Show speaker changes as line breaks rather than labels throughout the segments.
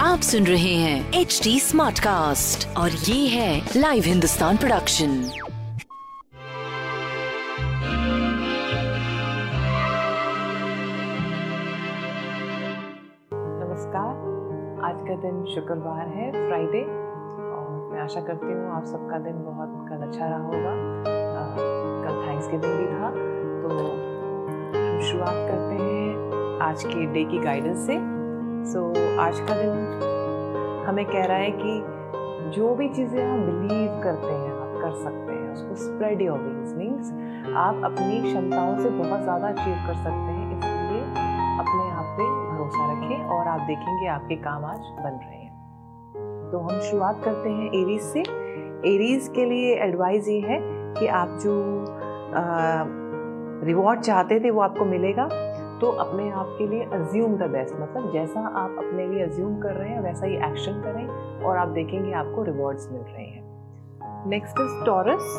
आप सुन रहे हैं एच डी स्मार्ट कास्ट और ये है लाइव हिंदुस्तान प्रोडक्शन
नमस्कार। आज का दिन शुक्रवार है फ्राइडे और मैं आशा करती हूँ आप सबका दिन बहुत कल अच्छा रहा होगा। कल थैंक्स गिविंग भी था तो हम शुरुआत करते हैं आज के डे की गाइडेंस से। सो so, आज का दिन हमें कह रहा है कि जो भी चीज़ें हम बिलीव करते हैं आप कर सकते हैं उसको स्प्रेड योर विंग्स मीन्स आप अपनी क्षमताओं से बहुत ज़्यादा अचीव कर सकते हैं इसलिए अपने आप पे भरोसा रखें और आप देखेंगे आपके काम आज बन रहे हैं। तो हम शुरुआत करते हैं एरीज से। एरीज के लिए एडवाइस ये है कि आप जो रिवॉर्ड चाहते थे वो आपको मिलेगा। तो अपने आप के लिए अज्यूम द बेस्ट मतलब जैसा आप अपने लिए अज्यूम कर रहे हैं, वैसा ही एक्शन करें और आप देखेंगे आपको रिवॉर्ड्स मिल रहे हैं। नेक्स्ट इज़ टॉरस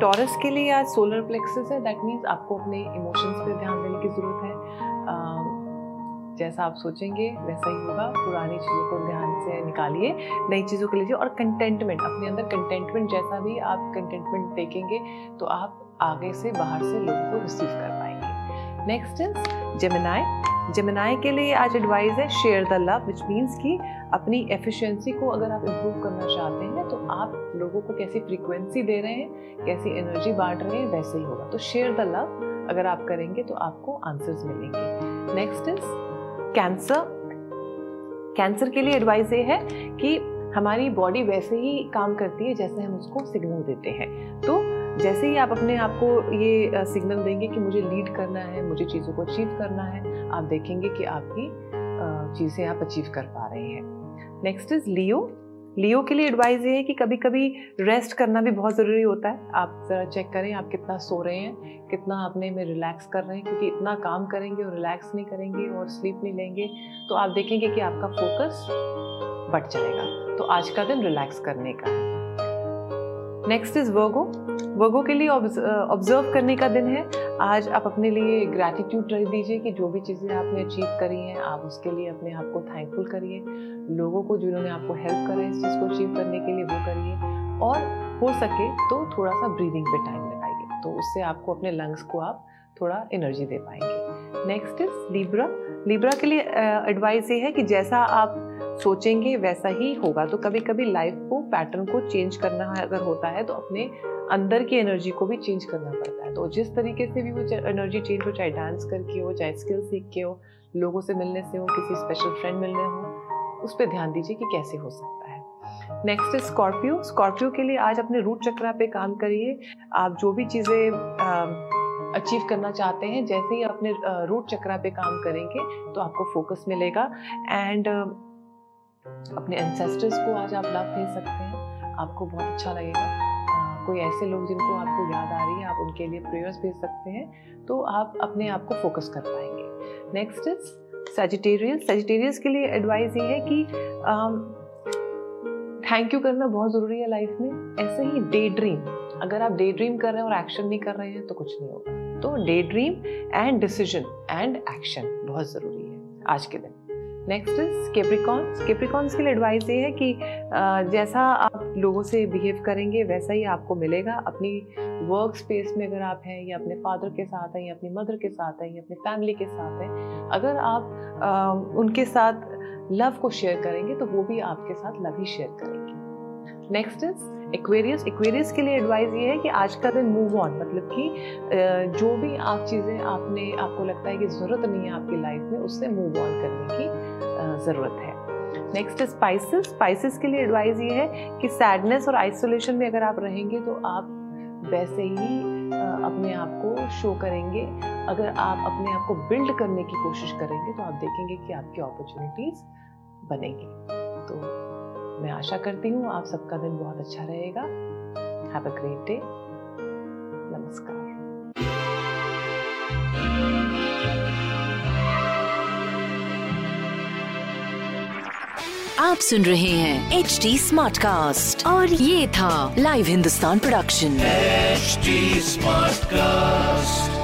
टॉरस के लिए आज सोलर प्लेक्सेस है दैट मीन्स आपको अपने इमोशंस पे ध्यान देने की ज़रूरत है। जैसा आप सोचेंगे, वैसा ही होगा। पुरानी चीज़ों को ध्यान से निकालिए, नई चीज़ों को लीजिए और कंटेंटमेंट अपने अंदर कंटेंटमेंट जैसा भी आप कंटेंटमेंट देखेंगे तो आप आगे से बाहर से लोगों को रिसीव कर पाएँगे। नेक्स्ट इज़ जेमिनाई जेमिनाई के लिए आज एडवाइस है share the love which means कि अपनी एफिशिएंसी को अगर आप इम्प्रूव करना चाहते हैं तो आप लोगों को कैसी फ्रीक्वेंसी दे रहे हैं, कैसी एनर्जी बांट रहे हैं, वैसे ही होगा। तो शेयर द लव अगर आप करेंगे तो आपको आंसर्स मिलेंगे। नेक्स्ट इज़ कैंसर कैंसर के लिए एडवाइस ये है कि हमारी बॉडी वैसे ही काम करती है जैसे हम उसको सिग्नल देते हैं। तो जैसे ही आप अपने आप को ये सिग्नल देंगे कि मुझे लीड करना है, मुझे चीज़ों को अचीव करना है, आप देखेंगे कि आपकी चीज़ें आप अचीव कर पा रहे हैं। नेक्स्ट इज़ लियो लियो के लिए एडवाइस ये है कि कभी कभी रेस्ट करना भी बहुत ज़रूरी होता है। आप ज़रा चेक करें, आप कितना सो रहे हैं, कितना अपने में रिलैक्स कर रहे हैं, क्योंकि इतना काम करेंगे और रिलैक्स नहीं करेंगे और स्लीप नहीं लेंगे तो आप देखेंगे कि आपका फोकस बढ़ जाएगा। तो आज का दिन रिलैक्स करने का है। नेक्स्ट इज़ वर्गो वर्गो के लिए ऑब्ज़र्व करने का दिन है। आज आप अपने लिए ग्रैटिट्यूड रख दीजिए कि जो भी चीज़ें आपने अचीव करी हैं, आप उसके लिए अपने आप को थैंकफुल करिए। लोगों को जिन्होंने आपको हेल्प करा है इस चीज़ को अचीव करने के लिए वो करिए। और हो सके तो थोड़ा सा ब्रीदिंग पे टाइम लगाइए। तो उससे आपको अपने लंग्स को आप थोड़ा एनर्जी दे पाएँगे। नेक्स्ट इज़ लिब्रा लिब्रा के लिए एडवाइस ये है कि जैसा आप सोचेंगे, वैसा ही होगा। तो कभी कभी लाइफ को पैटर्न को चेंज करना अगर होता है तो अपने अंदर की एनर्जी को भी चेंज करना पड़ता है। तो जिस तरीके से भी वो एनर्जी चेंज हो, चाहे डांस करके हो, चाहे स्किल सीख के हो, लोगों से मिलने से हो, किसी स्पेशल फ्रेंड मिलने हो, उस पर ध्यान दीजिए कि कैसे हो सकता है। नेक्स्ट इज़ स्कॉर्पियो स्कॉर्पियो के लिए आज अपने रूट चक्रा पे काम करिए। आप जो भी चीज़ें अचीव करना चाहते हैं, जैसे ही अपने रूट चक्रा पे काम करेंगे तो आपको फोकस मिलेगा। एंड अपने एंसेस्टर्स को आज आप लव भेज सकते हैं। आपको बहुत अच्छा लगेगा। कोई ऐसे लोग जिनको आपको याद आ रही है, आप उनके लिए प्रेयर्स भेज सकते हैं तो आप अपने आप को फोकस कर पाएँगे। नेक्स्ट इज़ सेजिटेरियस सेजिटेरियस के लिए एडवाइस ये है कि थैंक यू करना बहुत ज़रूरी है लाइफ में। ऐसे ही डे ड्रीम अगर आप डे ड्रीम कर रहे हैं और एक्शन नहीं कर रहे हैं तो कुछ नहीं होगा। तो day dream and decision and action बहुत ज़रूरी है आज के दिन। नेक्स्ट इज़ केप्रिकॉन्स केप्रिकॉन्स के लिए एडवाइस ये है कि जैसा आप लोगों से बिहेव करेंगे, वैसा ही आपको मिलेगा। अपनी वर्क स्पेस में अगर आप हैं, या अपने फादर के साथ हैं, या अपनी मदर के साथ हैं, या अपनी फैमिली के साथ हैं, अगर आप उनके साथ लव को शेयर करेंगे तो वो भी आपके साथ लव ही शेयर करेंगे। नेक्स्ट इज़ एक्वेरियस एक्वेरियस के लिए एडवाइस ये है कि आज का दिन मूव ऑन मतलब कि जो भी आप चीज़ें आपने, आपको लगता है कि ज़रूरत नहीं है आपकी लाइफ में, उससे मूव ऑन करने की ज़रूरत है। नेक्स्ट इज़ स्पाइसेस स्पाइसेस के लिए एडवाइस ये है कि सैडनेस और आइसोलेशन में अगर आप रहेंगे तो आप वैसे ही अपने आप को शो करेंगे। अगर आप अपने आप को बिल्ड करने की कोशिश करेंगे तो आप देखेंगे कि आपकी अपॉर्चुनिटीज़ बनेंगी। तो मैं आशा करती हूँ आप सबका दिन बहुत अच्छा रहेगा। हैव अ ग्रेट डे नमस्कार।
आप सुन रहे हैं एच डी स्मार्ट कास्ट और ये था live Hindustan production HD smart cast